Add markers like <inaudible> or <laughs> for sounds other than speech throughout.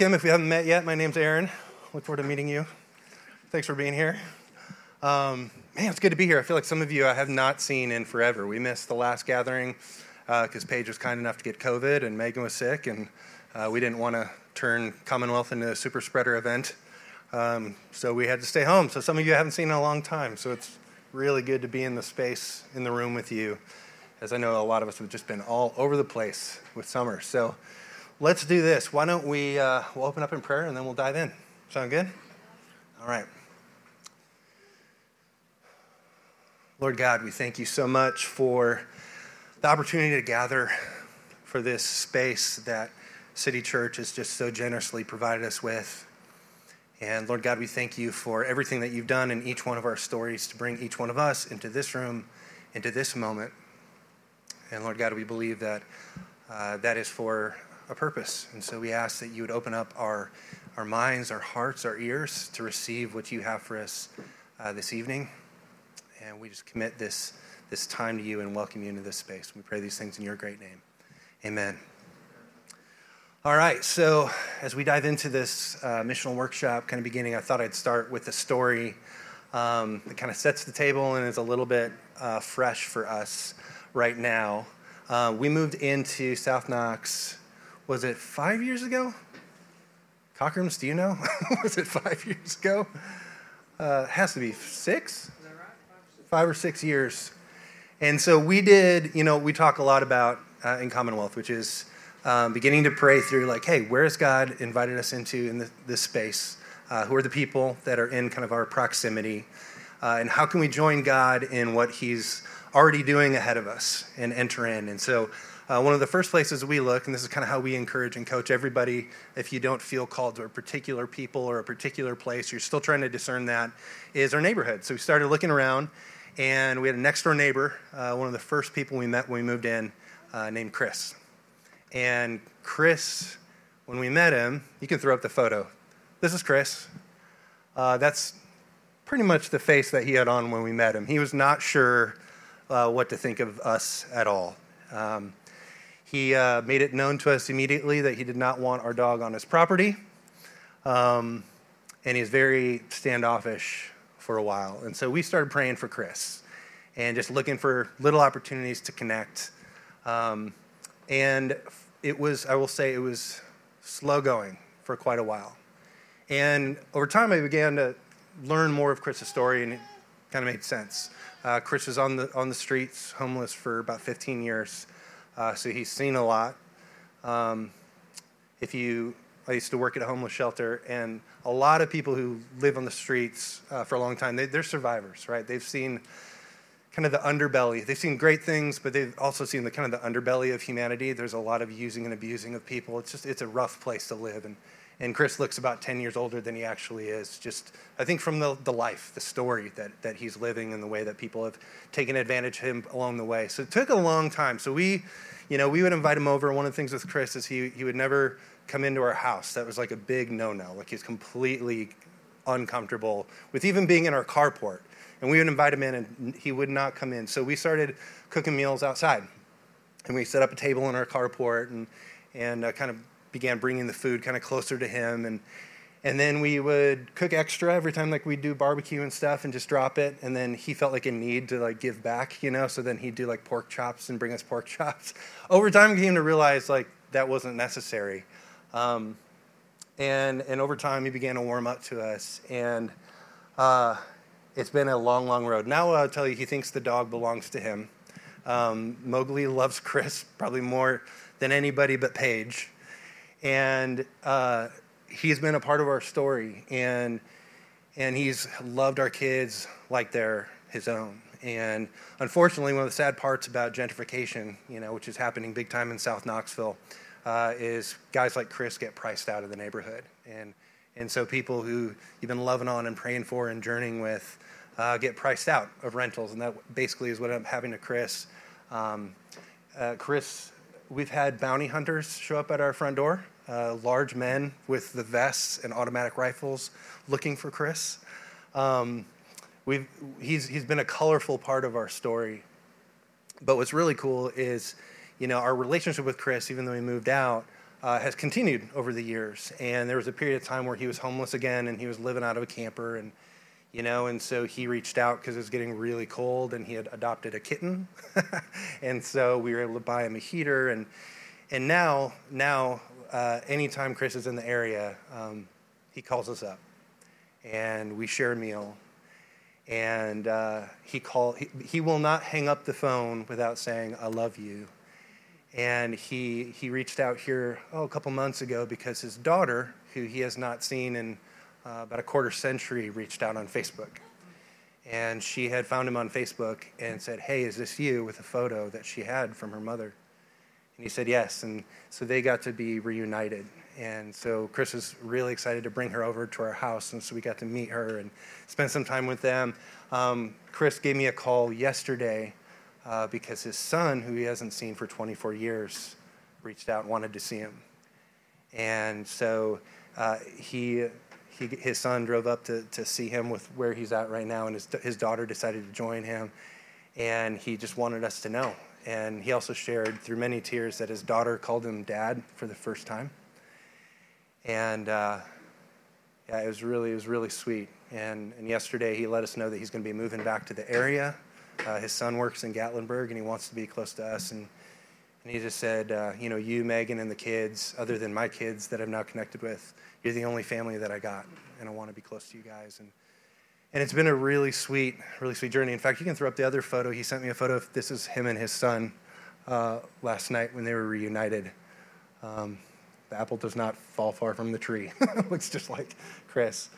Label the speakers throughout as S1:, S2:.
S1: welcome. If we haven't met yet, my name's Aaron. Look forward to meeting you. Thanks for being here. Um, man, it's good to be here. I feel like some of you I have not seen in forever. We missed the last gathering because uh, Paige was kind enough to get COVID and Megan was sick, and uh, we didn't want to turn Commonwealth into a super spreader event. Um, so we had to stay home. So some of you I haven't seen in a long time. So it's really good to be in the space in the room with you as I know a lot of us have just been all over the place with summer. So let's do this. Why don't we uh, we'll open up in prayer and then we'll dive in. Sound good? All right. Lord God, we thank you so much for the opportunity to gather for this space that City Church has just so generously provided us with. And Lord God, we thank you for everything that you've done in each one of our stories to bring each one of us into this room, into this moment. And Lord God, we believe that uh, that is for a purpose. And so we ask that you would open up our, our minds, our hearts, our ears to receive what you have for us uh, this evening. And we just commit this, this time to you and welcome you into this space. We pray these things in your great name. Amen. All right, so as we dive into this uh, missional workshop kind of beginning, I thought I'd start with a story um, that kind of sets the table and is a little bit uh, fresh for us right now. Uh, we moved into South Knox, was it five years ago? Cockrams, do you know? <laughs> was it five years ago? Uh, has to be six? Five or six years. And so we did, you know, we talk a lot about uh, in Commonwealth, which is um, beginning to pray through, like, hey, where has God invited us into in the, this space? Uh, who are the people that are in kind of our proximity? Uh, and how can we join God in what He's already doing ahead of us and enter in. And so, uh, one of the first places we look, and this is kind of how we encourage and coach everybody, if you don't feel called to a particular people or a particular place, you're still trying to discern that, is our neighborhood. So we started looking around, and we had a next door neighbor, uh, one of the first people we met when we moved in, uh, named Chris. And Chris, when we met him, you can throw up the photo. This is Chris. Uh, that's pretty much the face that he had on when we met him. He was not sure uh, what to think of us at all. Um, he uh, made it known to us immediately that he did not want our dog on his property. Um, and he's very standoffish for a while. And so we started praying for Chris and just looking for little opportunities to connect. Um, and it was, I will say, it was slow going for quite a while. And over time, I began to learn more of Chris's story, and it kind of made sense. Uh, Chris was on the on the streets, homeless for about 15 years, uh, so he's seen a lot. Um, if you, I used to work at a homeless shelter, and a lot of people who live on the streets uh, for a long time, they, they're survivors, right? They've seen kind of the underbelly. They've seen great things, but they've also seen the kind of the underbelly of humanity. There's a lot of using and abusing of people. It's just it's a rough place to live, and and Chris looks about 10 years older than he actually is. Just, I think, from the, the life, the story that, that he's living and the way that people have taken advantage of him along the way. So it took a long time. So we, you know, we would invite him over. One of the things with Chris is he, he would never come into our house. That was like a big no no. Like he's completely uncomfortable with even being in our carport. And we would invite him in and he would not come in. So we started cooking meals outside. And we set up a table in our carport and, and uh, kind of began bringing the food kind of closer to him and and then we would cook extra every time like we'd do barbecue and stuff and just drop it and then he felt like a need to like give back you know so then he'd do like pork chops and bring us pork <laughs> chops. Over time he came to realize like that wasn't necessary. Um, and and over time he began to warm up to us and uh, it's been a long long road. Now i'll tell you he thinks the dog belongs to him. Um, mowgli loves <laughs> chris probably more than anybody but paige and uh, he's been a part of our story, and and he's loved our kids like they're his own. And unfortunately, one of the sad parts about gentrification, you know, which is happening big time in South Knoxville, uh, is guys like Chris get priced out of the neighborhood, and and so people who you've been loving on and praying for and journeying with uh, get priced out of rentals, and that basically is what I'm having to Chris. Um, uh, Chris we've had bounty hunters show up at our front door, uh, large men with the vests and automatic rifles looking for Chris. Um, we've, he's, he's been a colorful part of our story. But what's really cool is, you know, our relationship with Chris, even though he moved out, uh, has continued over the years. And there was a period of time where he was homeless again and he was living out of a camper. And, you know, and so he reached out because it was getting really cold and he had adopted a kitten. <laughs> and so we were able to buy him a heater. And, and now, now, uh, anytime Chris is in the area, um, he calls us up and we share a meal. And uh, he, call, he, he will not hang up the phone without saying, I love you and he, he reached out here oh, a couple months ago because his daughter, who he has not seen in uh, about a quarter century, reached out on Facebook. And she had found him on Facebook and said, Hey, is this you? with a photo that she had from her mother. And he said, Yes. And so they got to be reunited. And so Chris was really excited to bring her over to our house. And so we got to meet her and spend some time with them. Um, Chris gave me a call yesterday uh, because his son, who he hasn't seen for 24 years, reached out and wanted to see him. And so uh, he, he, his son drove up to, to see him with where he's at right now, and his, his daughter decided to join him. And he just wanted us to know. And he also shared through many tears that his daughter called him dad for the first time. And uh, yeah, it was really, it was really sweet. And, and yesterday he let us know that he's going to be moving back to the area uh, his son works in Gatlinburg and he wants to be close to us. And, and he just said, uh, you know, you, Megan, and the kids, other than my kids that I'm now connected with, you're the only family that I got. And I want to be close to you guys. And, and it's been a really sweet, really sweet journey. In fact, you can throw up the other photo. He sent me a photo of this is him and his son uh, last night when they were reunited. Um, the apple does not fall far from the tree. <laughs> Looks just like Chris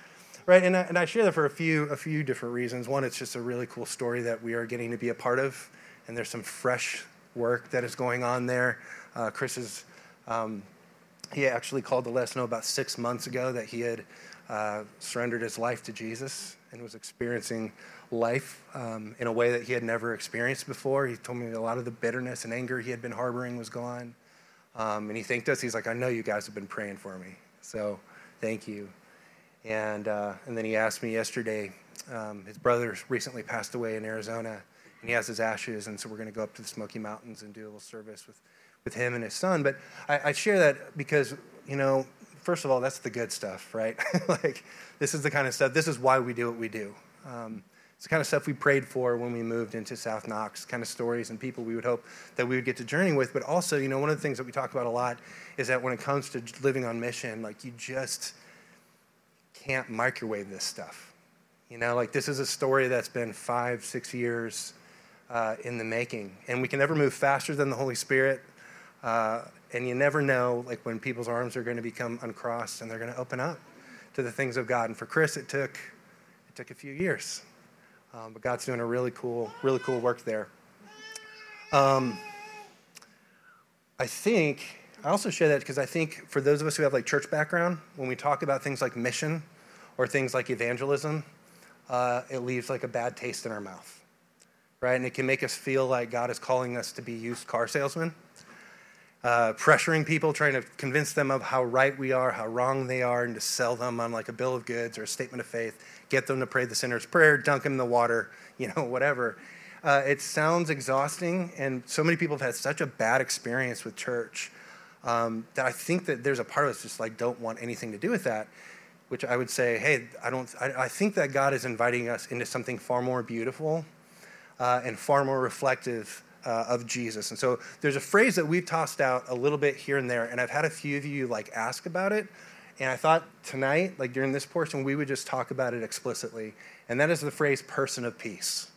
S1: right? And I, and I share that for a few a few different reasons. One, it's just a really cool story that we are getting to be a part of, and there's some fresh work that is going on there. Uh, Chris is. Um, he actually called us know about six months ago that he had uh, surrendered his life to Jesus and was experiencing life um, in a way that he had never experienced before. He told me a lot of the bitterness and anger he had been harboring was gone. Um, and he thanked us. He's like, I know you guys have been praying for me. So thank you. And, uh, and then he asked me yesterday, um, his brother recently passed away in Arizona, and he has his ashes, and so we're going to go up to the Smoky Mountains and do a little service with, with him and his son. But I, I share that because, you know, first of all, that's the good stuff, right? <laughs> like, this is the kind of stuff, this is why we do what we do. Um, it's the kind of stuff we prayed for when we moved into South Knox, kind of stories and people we would hope that we would get to journey with. But also, you know, one of the things that we talk about a lot is that when it comes to living on mission, like you just, can't microwave this stuff. You know, like this is a story that's been five, six years uh, in the making, and we can never move faster than the Holy Spirit. Uh, and you never know, like when people's arms are going to become uncrossed and they're going to open up to the things of God. And for Chris, it took it took a few years, um, but God's doing a really cool, really cool work there. Um, I think I also share that because I think for those of us who have like church background, when we talk about things like mission or things like evangelism, uh, it leaves like a bad taste in our mouth, right? And it can make us feel like God is calling us to be used car salesmen, uh, pressuring people, trying to convince them of how right we are, how wrong they are, and to sell them on like a bill of goods or a statement of faith, get them to pray the sinner's prayer, dunk them in the water, <laughs> you know, whatever. Uh, it sounds exhausting, and so many people have had such a bad experience with church um, that I think that there's a part of us just like don't want anything to do with that. Which I would say, hey, I don't. I, I think that God is inviting us into something far more beautiful uh, and far more reflective uh, of Jesus. And so there's a phrase that we've tossed out a little bit here and there, and I've had a few of you like ask about it. And I thought tonight, like during this portion, we would just talk about it explicitly. And that is the phrase person of peace.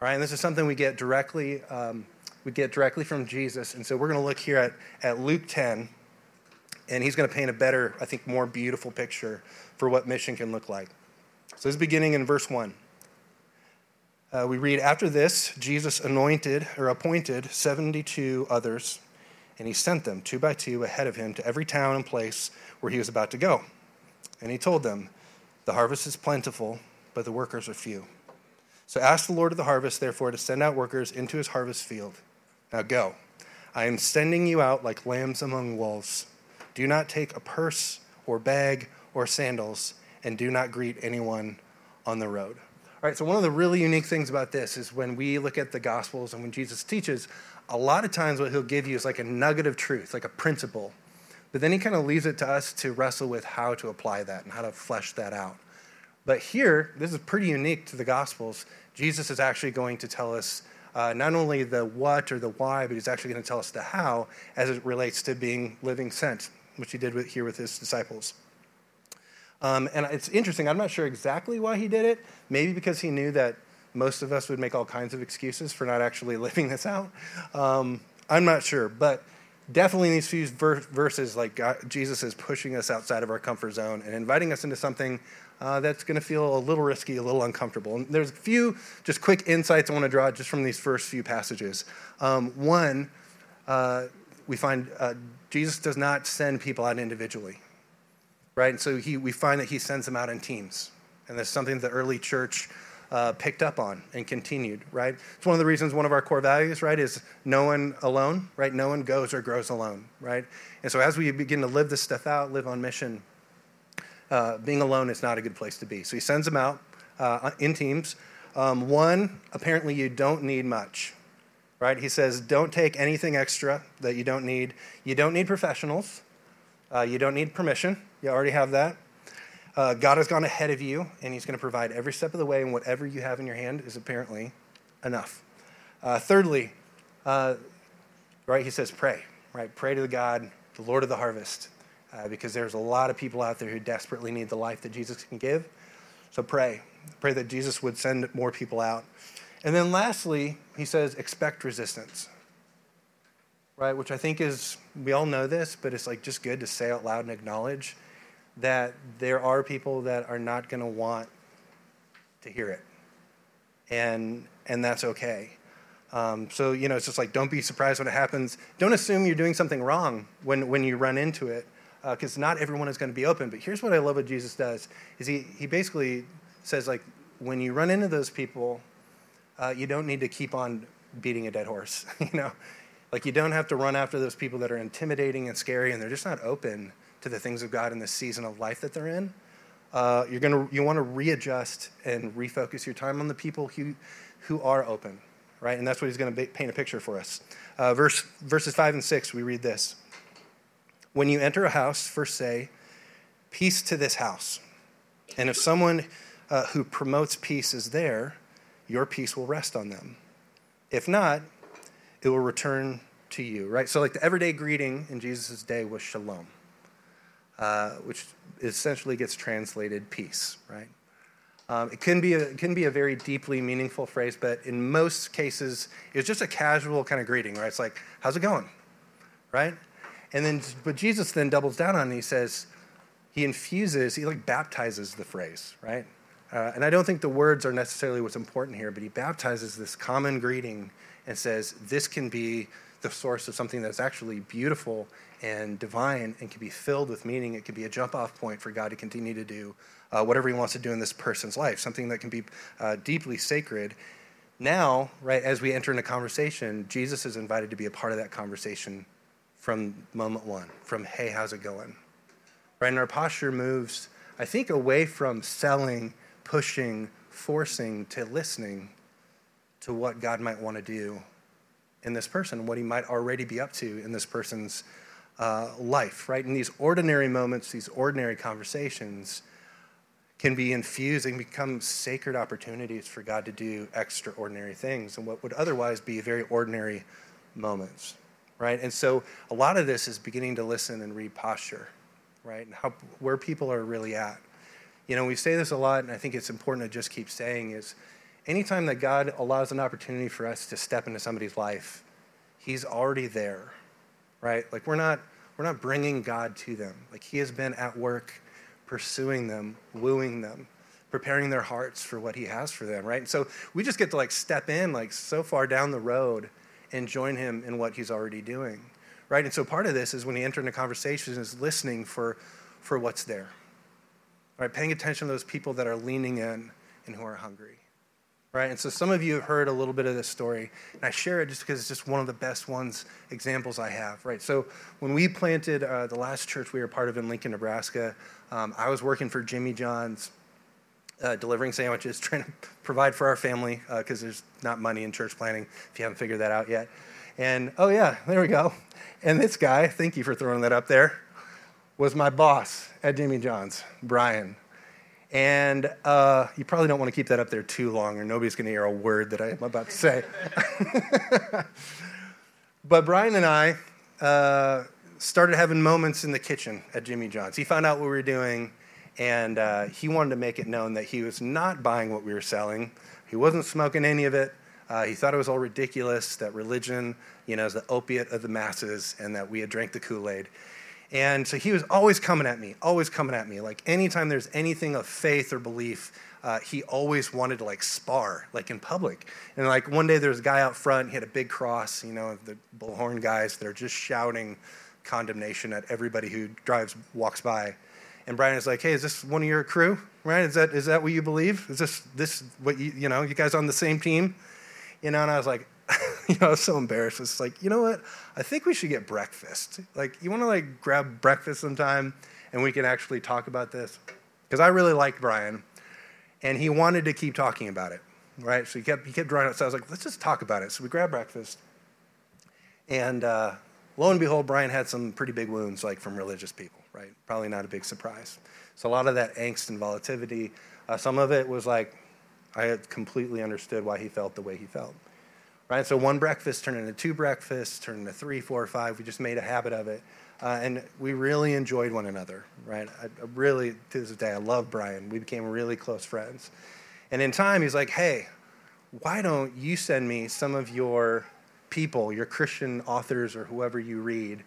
S1: All right, and this is something we get directly um, we get directly from Jesus. And so we're going to look here at, at Luke 10, and he's going to paint a better, I think, more beautiful picture for what mission can look like. So this is beginning in verse 1. Uh, we read, After this, Jesus anointed or appointed 72 others, and he sent them two by two ahead of him to every town and place where he was about to go. And he told them, The harvest is plentiful, but the workers are few. So ask the Lord of the harvest, therefore, to send out workers into his harvest field. Now go. I am sending you out like lambs among wolves. Do not take a purse or bag or sandals, and do not greet anyone on the road. All right, so one of the really unique things about this is when we look at the Gospels and when Jesus teaches, a lot of times what he'll give you is like a nugget of truth, like a principle. But then he kind of leaves it to us to wrestle with how to apply that and how to flesh that out. But here, this is pretty unique to the Gospels. Jesus is actually going to tell us uh, not only the what or the why, but he's actually going to tell us the how as it relates to being living sent, which he did with, here with his disciples. Um, and it's interesting, I'm not sure exactly why he did it. Maybe because he knew that most of us would make all kinds of excuses for not actually <laughs> living this out. Um, I'm not sure. But definitely in these few verses, like God, Jesus is pushing us outside of our comfort zone and inviting us into something uh, that's going to feel a little risky, a little uncomfortable. And there's a few just quick insights I want to draw just from these first few passages. Um, one, uh, we find uh, Jesus does not send people out individually right? And so he, we find that he sends them out in teams. And that's something the early church uh, picked up on and continued, right? It's one of the reasons one of our core values, right, is no one alone, right? No one goes or grows alone, right? And so as we begin to live this stuff out, live on mission, uh, being alone is not a good place to be. So he sends them out uh, in teams. Um, one, apparently you don't need much, right? He says, don't take anything extra that you don't need. You don't need professionals. Uh, you don't need permission. You already have that. Uh, God has gone ahead of you, and He's going to provide every step of the way, and whatever you have in your hand is apparently enough. Uh, thirdly, uh, right, He says, pray, right? Pray to the God, the Lord of the harvest, uh, because there's a lot of people out there who desperately need the life that Jesus can give. So pray. Pray that Jesus would send more people out. And then lastly, He says, expect resistance right? Which I think is, we all know this, but it's like just good to say out loud and acknowledge that there are people that are not going to want to hear it. And, and that's okay. Um, so, you know, it's just like don't be surprised when it happens. Don't assume you're doing something wrong when, when you run into it, because uh, not everyone is going to be open. But here's what I love what Jesus does, is he, he basically says, like, when you run into those people, uh, you don't need to keep on beating a dead horse. <laughs> you know, like, you don't have to run after those people that are intimidating and scary and they're just not open to the things of God in this season of life that they're in. Uh, you're gonna, you want to readjust and refocus your time on the people who, who are open, right? And that's what he's going to paint a picture for us. Uh, verse, verses 5 and 6, we read this When you enter a house, first say, Peace to this house. And if someone uh, who promotes peace is there, your peace will rest on them. If not, it will return to you, right? So, like the everyday greeting in Jesus' day was shalom, uh, which essentially gets translated peace, right? Um, it, can be a, can be a very deeply meaningful phrase, but in most cases, it's just a casual kind of greeting, right? It's like, how's it going, right? And then, but Jesus then doubles down on it he says, he infuses, he like baptizes the phrase, right? Uh, and I don't think the words are necessarily what's important here, but he baptizes this common greeting and says this can be the source of something that's actually beautiful and divine and can be filled with meaning. It can be a jump off point for God to continue to do uh, whatever He wants to do in this person's life, something that can be uh, deeply sacred. Now, right, as we enter into conversation, Jesus is invited to be a part of that conversation from moment one, from, hey, how's it going? Right, and our posture moves, I think, away from selling, pushing, forcing to listening to what God might want to do in this person, what he might already be up to in this person's uh, life, right? In these ordinary moments, these ordinary conversations can be infused and become sacred opportunities for God to do extraordinary things and what would otherwise be very ordinary moments, right? And so a lot of this is beginning to listen and read posture, right? And how, where people are really at. You know, we say this a lot, and I think it's important to just keep saying is anytime that God allows an opportunity for us to step into somebody's life, He's already there, right? Like we're not we're not bringing God to them. Like He has been at work pursuing them, wooing them, preparing their hearts for what He has for them, right? And so we just get to like step in like so far down the road and join Him in what He's already doing, right? And so part of this is when you enter into conversations is listening for for what's there, right? Paying attention to those people that are leaning in and who are hungry right? And so some of you have heard a little bit of this story, and I share it just because it's just one of the best ones, examples I have, right? So when we planted uh, the last church we were part of in Lincoln, Nebraska, um, I was working for Jimmy John's uh, delivering sandwiches, <laughs> trying to provide for our family because uh, there's not money in church planting if you haven't figured that out yet. And oh, yeah, there we go. And this guy, thank you for throwing that up there, was my boss at Jimmy John's, Brian. And uh, you probably don't want to keep that up there too long, or nobody's going to hear a word that I'm about to say. <laughs> but Brian and I uh, started having moments in the kitchen at Jimmy John's. He found out what we were doing, and uh, he wanted to make it known that he was not buying what we were selling. He wasn't smoking any of it. Uh, he thought it was all ridiculous that religion, you know, is the opiate of the masses, and that we had drank the Kool Aid. And so he was always coming at me, always coming at me. Like anytime there's anything of faith or belief, uh, he always wanted to like spar, like in public. And like one day there was a guy out front, he had a big cross, you know, the bullhorn guys that are just shouting condemnation at everybody who drives, walks by. And Brian is like, hey, is this one of your crew? Right? Is that, is that what you believe? Is this, this what you, you know, you guys on the same team? You know, and I was like, <laughs> you know, I was so embarrassed. It's like, you know what? I think we should get breakfast. Like, you want to like grab breakfast sometime and we can actually talk about this? Because I really liked Brian and he wanted to keep talking about it, right? So he kept, he kept drawing it. So I was like, let's just talk about it. So we grabbed breakfast. And uh, lo and behold, Brian had some pretty big wounds, like from religious people, right? Probably not a big surprise. So a lot of that angst and volatility, uh, some of it was like, I had completely understood why he felt the way he felt right? So one breakfast turned into two breakfasts, turned into three, four, five. We just made a habit of it. Uh, and we really enjoyed one another, right? I, I really, to this day, I love Brian. We became really close friends. And in time, he's like, hey, why don't you send me some of your people, your Christian authors or whoever you read,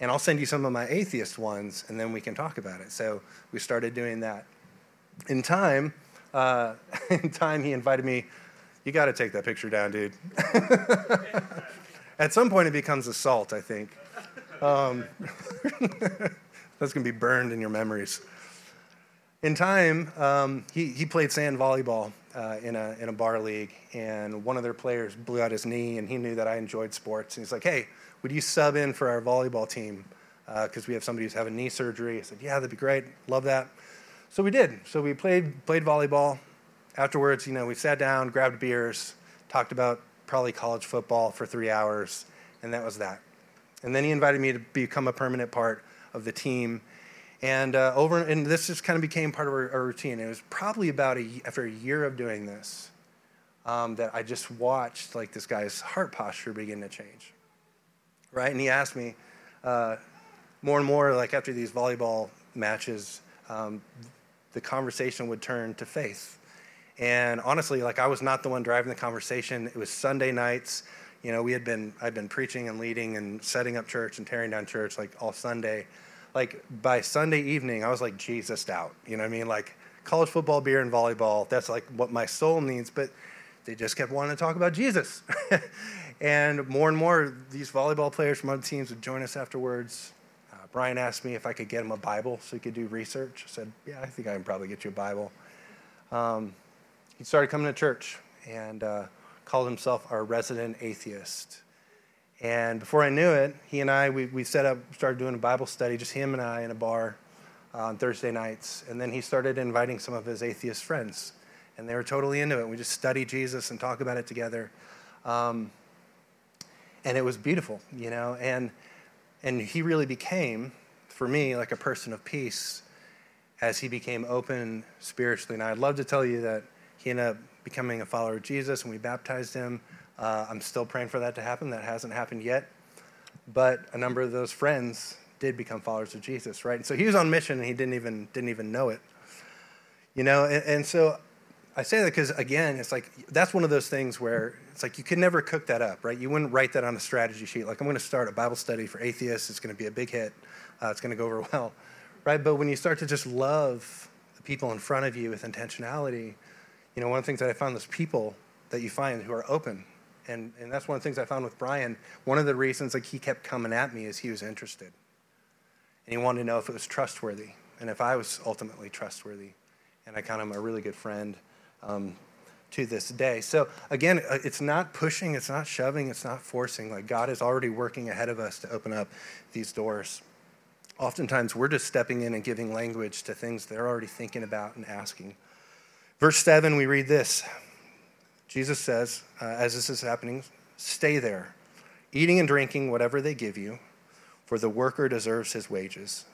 S1: and I'll send you some of my atheist ones, and then we can talk about it. So we started doing that. In time, uh, <laughs> in time, he invited me you got to take that picture down, dude. <laughs> At some point, it becomes assault, I think. Um, <laughs> that's going to be burned in your memories. In time, um, he, he played sand volleyball uh, in, a, in a bar league, and one of their players blew out his knee, and he knew that I enjoyed sports. And he's like, hey, would you sub in for our volleyball team? Because uh, we have somebody who's having knee surgery. I said, yeah, that'd be great. Love that. So we did. So we played, played volleyball afterwards, you know, we sat down, grabbed beers, talked about probably college football for three hours, and that was that. And then he invited me to become a permanent part of the team. And uh, over, and this just kind of became part of our, our routine. It was probably about a, after a year of doing this um, that I just watched like this guy's heart posture begin to change, right? And he asked me uh, more and more, like after these volleyball matches, um, the conversation would turn to faith and honestly, like I was not the one driving the conversation. It was Sunday nights. You know, we had been I'd been preaching and leading and setting up church and tearing down church like all Sunday. Like by Sunday evening, I was like Jesus out. You know what I mean? Like college football, beer, and volleyball. That's like what my soul needs. But they just kept wanting to talk about Jesus. <laughs> and more and more, these volleyball players from other teams would join us afterwards. Uh, Brian asked me if I could get him a Bible so he could do research. I said, Yeah, I think I can probably get you a Bible. Um, he started coming to church and uh, called himself our resident atheist. And before I knew it, he and I, we, we set up, started doing a Bible study, just him and I in a bar uh, on Thursday nights. And then he started inviting some of his atheist friends. And they were totally into it. We just study Jesus and talk about it together. Um, and it was beautiful, you know. And, and he really became, for me, like a person of peace as he became open spiritually. And I'd love to tell you that he ended up becoming a follower of Jesus, and we baptized him. Uh, I'm still praying for that to happen. That hasn't happened yet. But a number of those friends did become followers of Jesus, right? And so he was on mission, and he didn't even didn't even know it. You know, and, and so I say that because again, it's like that's one of those things where it's like you could never cook that up, right? You wouldn't write that on a strategy sheet. Like I'm going to start a Bible study for atheists. It's going to be a big hit. Uh, it's going to go over well, right? But when you start to just love the people in front of you with intentionality, you know, one of the things that I found is people that you find who are open. And, and that's one of the things I found with Brian. One of the reasons like he kept coming at me is he was interested. And he wanted to know if it was trustworthy and if I was ultimately trustworthy. And I count him a really good friend um, to this day. So again, uh, it's not pushing, it's not shoving, it's not forcing. Like God is already working ahead of us to open up these doors. Oftentimes, we're just stepping in and giving language to things they're already thinking about and asking. Verse 7, we read this Jesus says, uh, as this is happening, stay there, eating and drinking whatever they give you, for the worker deserves his wages,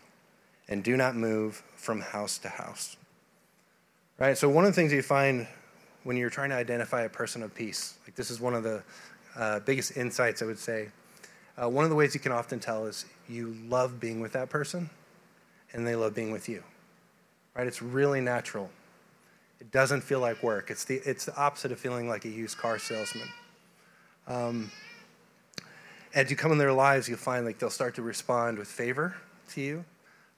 S1: and do not move from house to house. Right? So, one of the things you find when you're trying to identify a person of peace, like this is one of the uh, biggest insights I would say. Uh, one of the ways you can often tell is you love being with that person and they love being with you. Right? It's really natural. It doesn't feel like work. It's the, it's the opposite of feeling like a used car salesman. Um, as you come in their lives, you'll find like they'll start to respond with favor to you.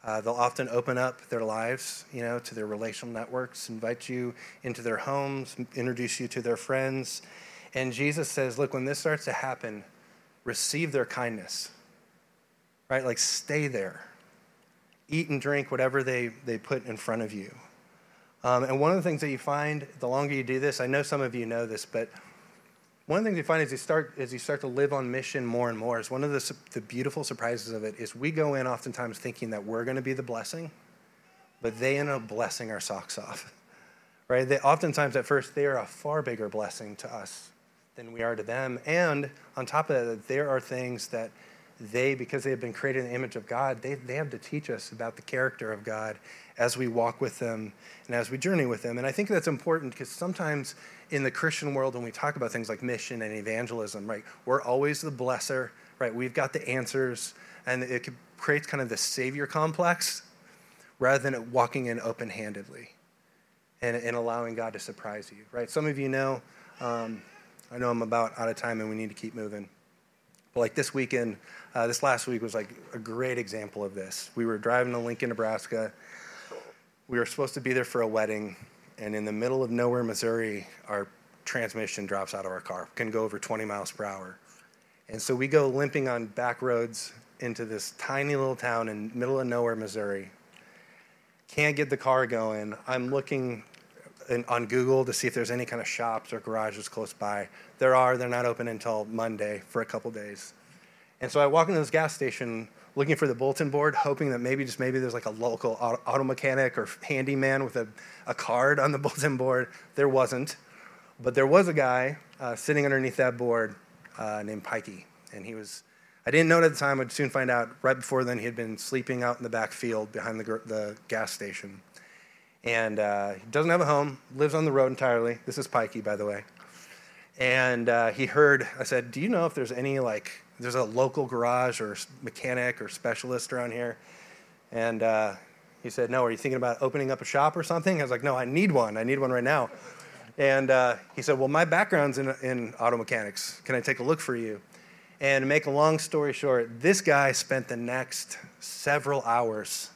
S1: Uh, they'll often open up their lives, you know, to their relational networks, invite you into their homes, introduce you to their friends. And Jesus says, look, when this starts to happen, receive their kindness, right? Like stay there. Eat and drink whatever they, they put in front of you. Um, and one of the things that you find, the longer you do this, I know some of you know this, but one of the things you find as you start as you start to live on mission more and more is one of the, the beautiful surprises of it is we go in oftentimes thinking that we're going to be the blessing, but they end up blessing our socks off. <laughs> Right? They oftentimes at first they are a far bigger blessing to us than we are to them. And on top of that, there are things that they, because they have been created in the image of God, they, they have to teach us about the character of God as we walk with them and as we journey with them. And I think that's important because sometimes in the Christian world, when we talk about things like mission and evangelism, right, we're always the blesser, right? We've got the answers, and it creates kind of the savior complex rather than walking in open handedly and, and allowing God to surprise you, right? Some of you know, um, I know I'm about out of time and we need to keep moving. But like this weekend, uh, this last week was like a great example of this. We were driving to Lincoln, Nebraska we were supposed to be there for a wedding, and in the middle of nowhere, Missouri, our transmission drops out of our car. Can go over 20 miles per hour. And so we go limping on back roads into this tiny little town in middle of nowhere, Missouri. Can't get the car going. I'm looking in, on Google to see if there's any kind of shops or garages close by. There are. They're not open until Monday for a couple days. And so I walk into this gas station looking for the bulletin board, hoping that maybe just maybe there's like a local auto, mechanic or handyman with a, a card on the <laughs> bulletin board. There wasn't. But there was a guy uh, sitting underneath that board uh, named Pikey. And he was, I didn't know it at the time, I'd soon find out. Right before then, he had been sleeping out in the back field behind the, the gas station. And uh, he doesn't have a home, lives on the road entirely. This is Pikey, by the way. And uh, he heard, I said, Do you know if there's any like there's a local garage or mechanic or specialist around here. And uh, he said, No, are you thinking about opening up a shop or something? I was like, No, I need one. I need one right now. And uh, he said, Well, my background's in, in auto mechanics. Can I take a look for you? And make a long story short, this guy spent the next several hours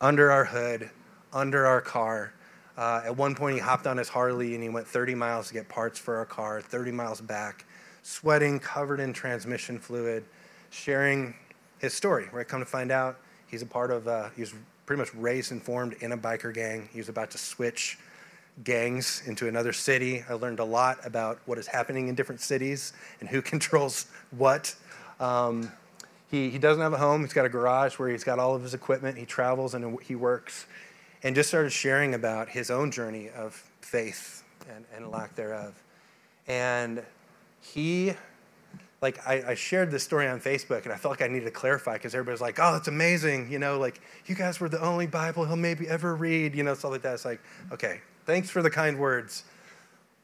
S1: under our hood, under our car. Uh, at one point, he hopped on his Harley and he went 30 miles to get parts for our car, 30 miles back sweating, covered in transmission fluid, sharing his story. I come to find out, he's a part of, uh, he was pretty much raised and formed in a biker gang. He was about to switch gangs into another city. I learned a lot about what is happening in different cities and who <laughs> controls what. Um, he, he doesn't have a home. He's got a garage where he's got all of his equipment. He travels and he works. And just started sharing about his own journey of faith and, and lack thereof. And he like I, I, shared this story on Facebook and I felt like I needed to clarify because everybody's like, oh, that's amazing, you know, like you guys were the only Bible he'll maybe ever read, you know, stuff like that. It's like, okay, thanks for the kind words.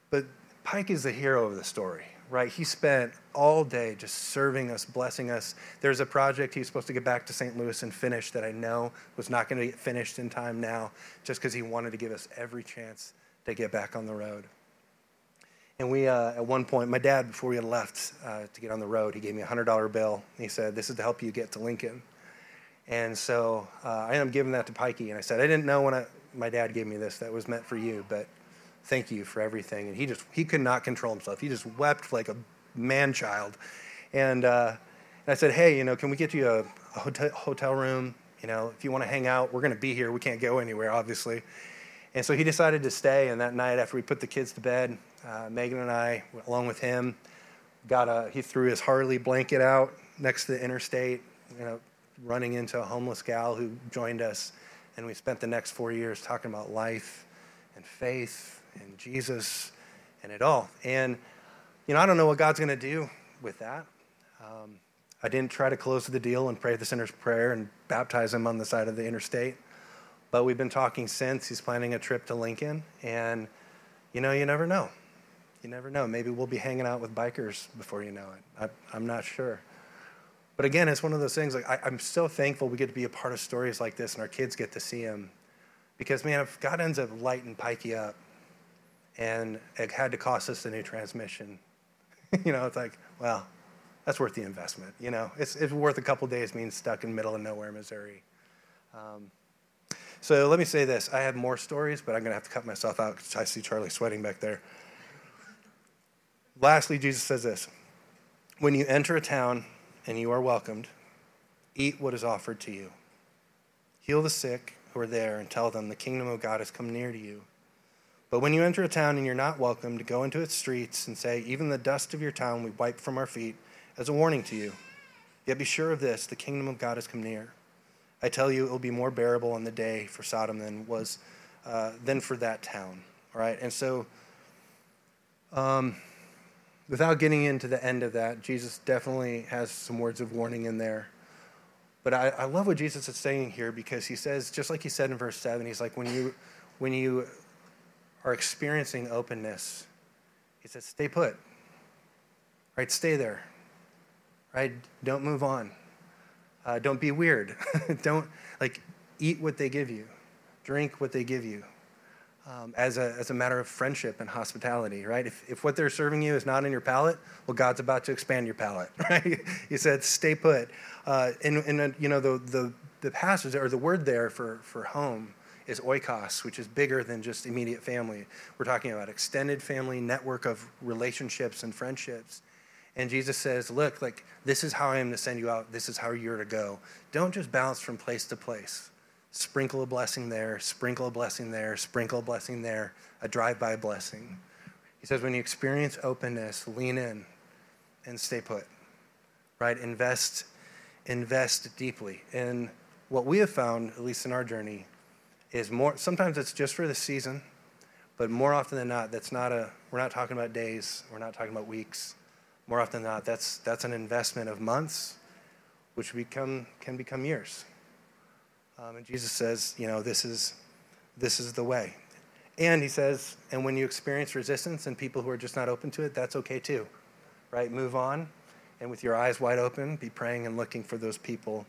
S1: But Pike is the hero of the story, right? He spent all day just serving us, blessing us. There's a project he's supposed to get back to St. Louis and finish that I know was not going to get finished in time now, just because he wanted to give us every chance to get back on the road. And we, uh, at one point, my dad, before we had left uh, to get on the road, he gave me a $100 bill. He said, This is to help you get to Lincoln. And so uh, I ended up giving that to Pikey. And I said, I didn't know when I, my dad gave me this that was meant for you, but thank you for everything. And he just, he could not control himself. He just wept like a man child. And, uh, and I said, Hey, you know, can we get you a, a hotel, room? You know, if you want to hang out, we're going to be here. We can't go anywhere, obviously. And so he decided to stay. And that night, after we put the kids to bed, uh, Megan and I, along with him, got a. He threw his Harley blanket out next to the interstate. You know, running into a homeless gal who joined us, and we spent the next four years talking about life and faith and Jesus and it all. And, you know, I don't know what God's going to do with that. Um, I didn't try to close the deal and pray the sinner's prayer and baptize him on the side of the interstate. But we've been talking since. He's planning a trip to Lincoln. And, you know, you never know. You never know. Maybe we'll be hanging out with bikers before you know it. I, am not sure. But again, it's one of those things. Like I, I'm so thankful we get to be a part of stories like this, and our kids get to see them. Because man, if God ends up lighting Pikey up, and it had to cost us a new transmission, <laughs> you know, it's like, well, that's worth the investment. You know, it's, it's worth a couple days being stuck in middle of nowhere, Missouri. Um, so let me say this: I have more stories, but I'm going to have to cut myself out because I see Charlie sweating back there. Lastly, Jesus says this When you enter a town and you are welcomed, eat what is offered to you. Heal the sick who are there and tell them the kingdom of God has come near to you. But when you enter a town and you're not welcomed, go into its streets and say, Even the dust of your town we wipe from our feet as a warning to you. Yet be sure of this the kingdom of God has come near. I tell you, it will be more bearable on the day for Sodom than was uh, than for that town. All right, and so um, without getting into the end of that, Jesus definitely has some words of warning in there. But I, I love what Jesus is saying here because he says, just like he said in verse seven, he's like, when you when you are experiencing openness, he says, stay put. Right, stay there right? Don't move on. Uh, don't be weird. <laughs> don't, like, eat what they give you, drink what they give you. Um, as, a, as a matter of friendship and hospitality, right? If, if what they're serving you is not in your palate, well, God's about to expand your palate, <laughs> right? he said, stay put. Uh, and, and uh, you know, the, the, the passage or the word there for, for home is oikos, which is bigger than just immediate family. We're talking about extended family, network of relationships and friendships. And Jesus says, Look, like, this is how I am to send you out. This is how you're to go. Don't just bounce from place to place. Sprinkle a blessing there, sprinkle a blessing there, sprinkle a blessing there, a drive by blessing. He says, when you experience openness, lean in and stay put, right? Invest, invest deeply. And what we have found, at least in our journey, is more, sometimes it's just for the season, but more often than not, that's not a, we're not talking about days, we're not talking about weeks more often than not, that's, that's an investment of months, which become, can become years. Um, and Jesus says, you know, this is, this is the way. And he says, and when you experience resistance and people who are just not open to it, that's okay too, right? Move on, and with your eyes wide open, be praying and looking for those people,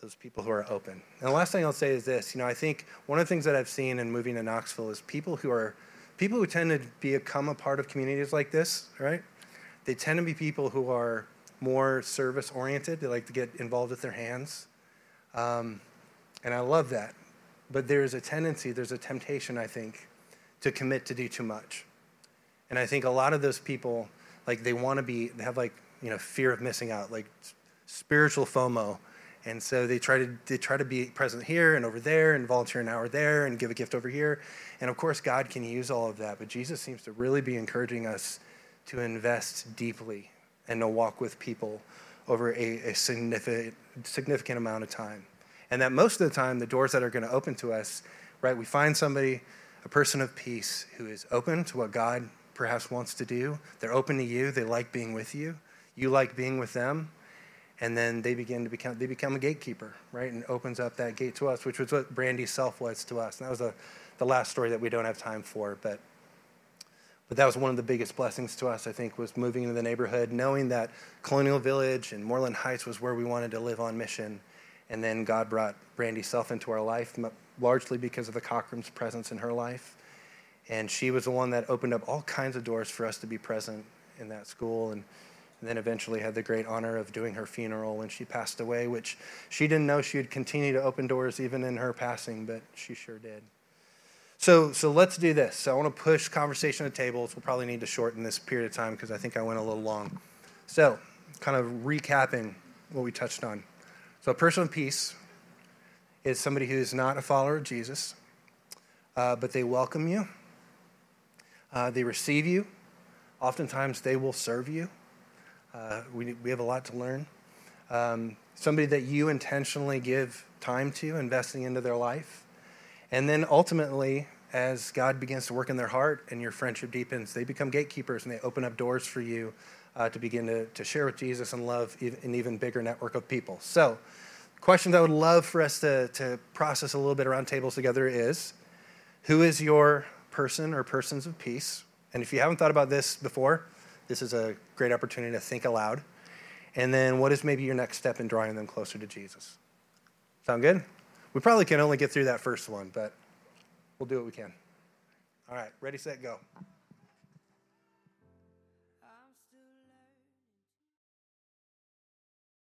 S1: those people who are open. And the last thing I'll say is this: you know, I think one of the things that I've seen in moving to Knoxville is people who are people who tend to become a part of communities like this, right? they tend to be people who are more service oriented. They like to get involved with their hands. Um, and I love that. But there's a tendency, there's a temptation, I think, to commit to do too much. And I think a lot of those people, like, they want to be, they have, like, you know, fear of missing out, like spiritual FOMO. And so they try to they try to be present here and over there and volunteer an hour there and give a gift over here. And of course God can use all of that, but Jesus seems to really be encouraging us to invest deeply and to walk with people over a, a significant, significant amount of time. And that most of the time, the doors that are going to open to us, right, we find somebody, a person of peace, who is open to what God perhaps wants to do. They're open to you, they like being with you, you like being with them. And then they begin to become, they become a gatekeeper, right, and opens up that gate to us, which was what Brandy Self was to us. And that was a, the last story that we don't have time for, but but that was one of the biggest blessings to us, I think, was moving into the neighborhood, knowing that Colonial Village and Moreland Heights was where we wanted to live on mission. And then God brought Brandy Self into our life, largely because of the Cochran's presence in her life. And she was the one that opened up all kinds of doors for us to be present in that school. And, and then eventually had the great honor of doing her funeral when she passed away, which she didn't know she would continue to open doors even in her passing, but she sure did. So, so let's do this. So I want to push conversation to tables. We'll probably need to shorten this period of time because I think I went a little long. So, kind of recapping what we touched on. So, a person of peace is somebody who is not a follower of Jesus, uh, but they welcome you, uh, they receive you. Oftentimes, they will serve you. Uh, we, we have a lot to learn. Um, somebody that you intentionally give time to, investing into their life. And then ultimately, as God begins to work in their heart and your friendship deepens, they become gatekeepers and they open up doors for you uh, to begin to, to share with Jesus and love an even bigger network of people. So, questions I would love for us to, to process a little bit around tables together is who is your person or persons of peace? And if you haven't thought about this before, this is a great opportunity to think aloud. And then what is maybe your next step in drawing them closer to Jesus? Sound good? We probably can only get through that first one, but we'll do what we can. All right, ready, set, go.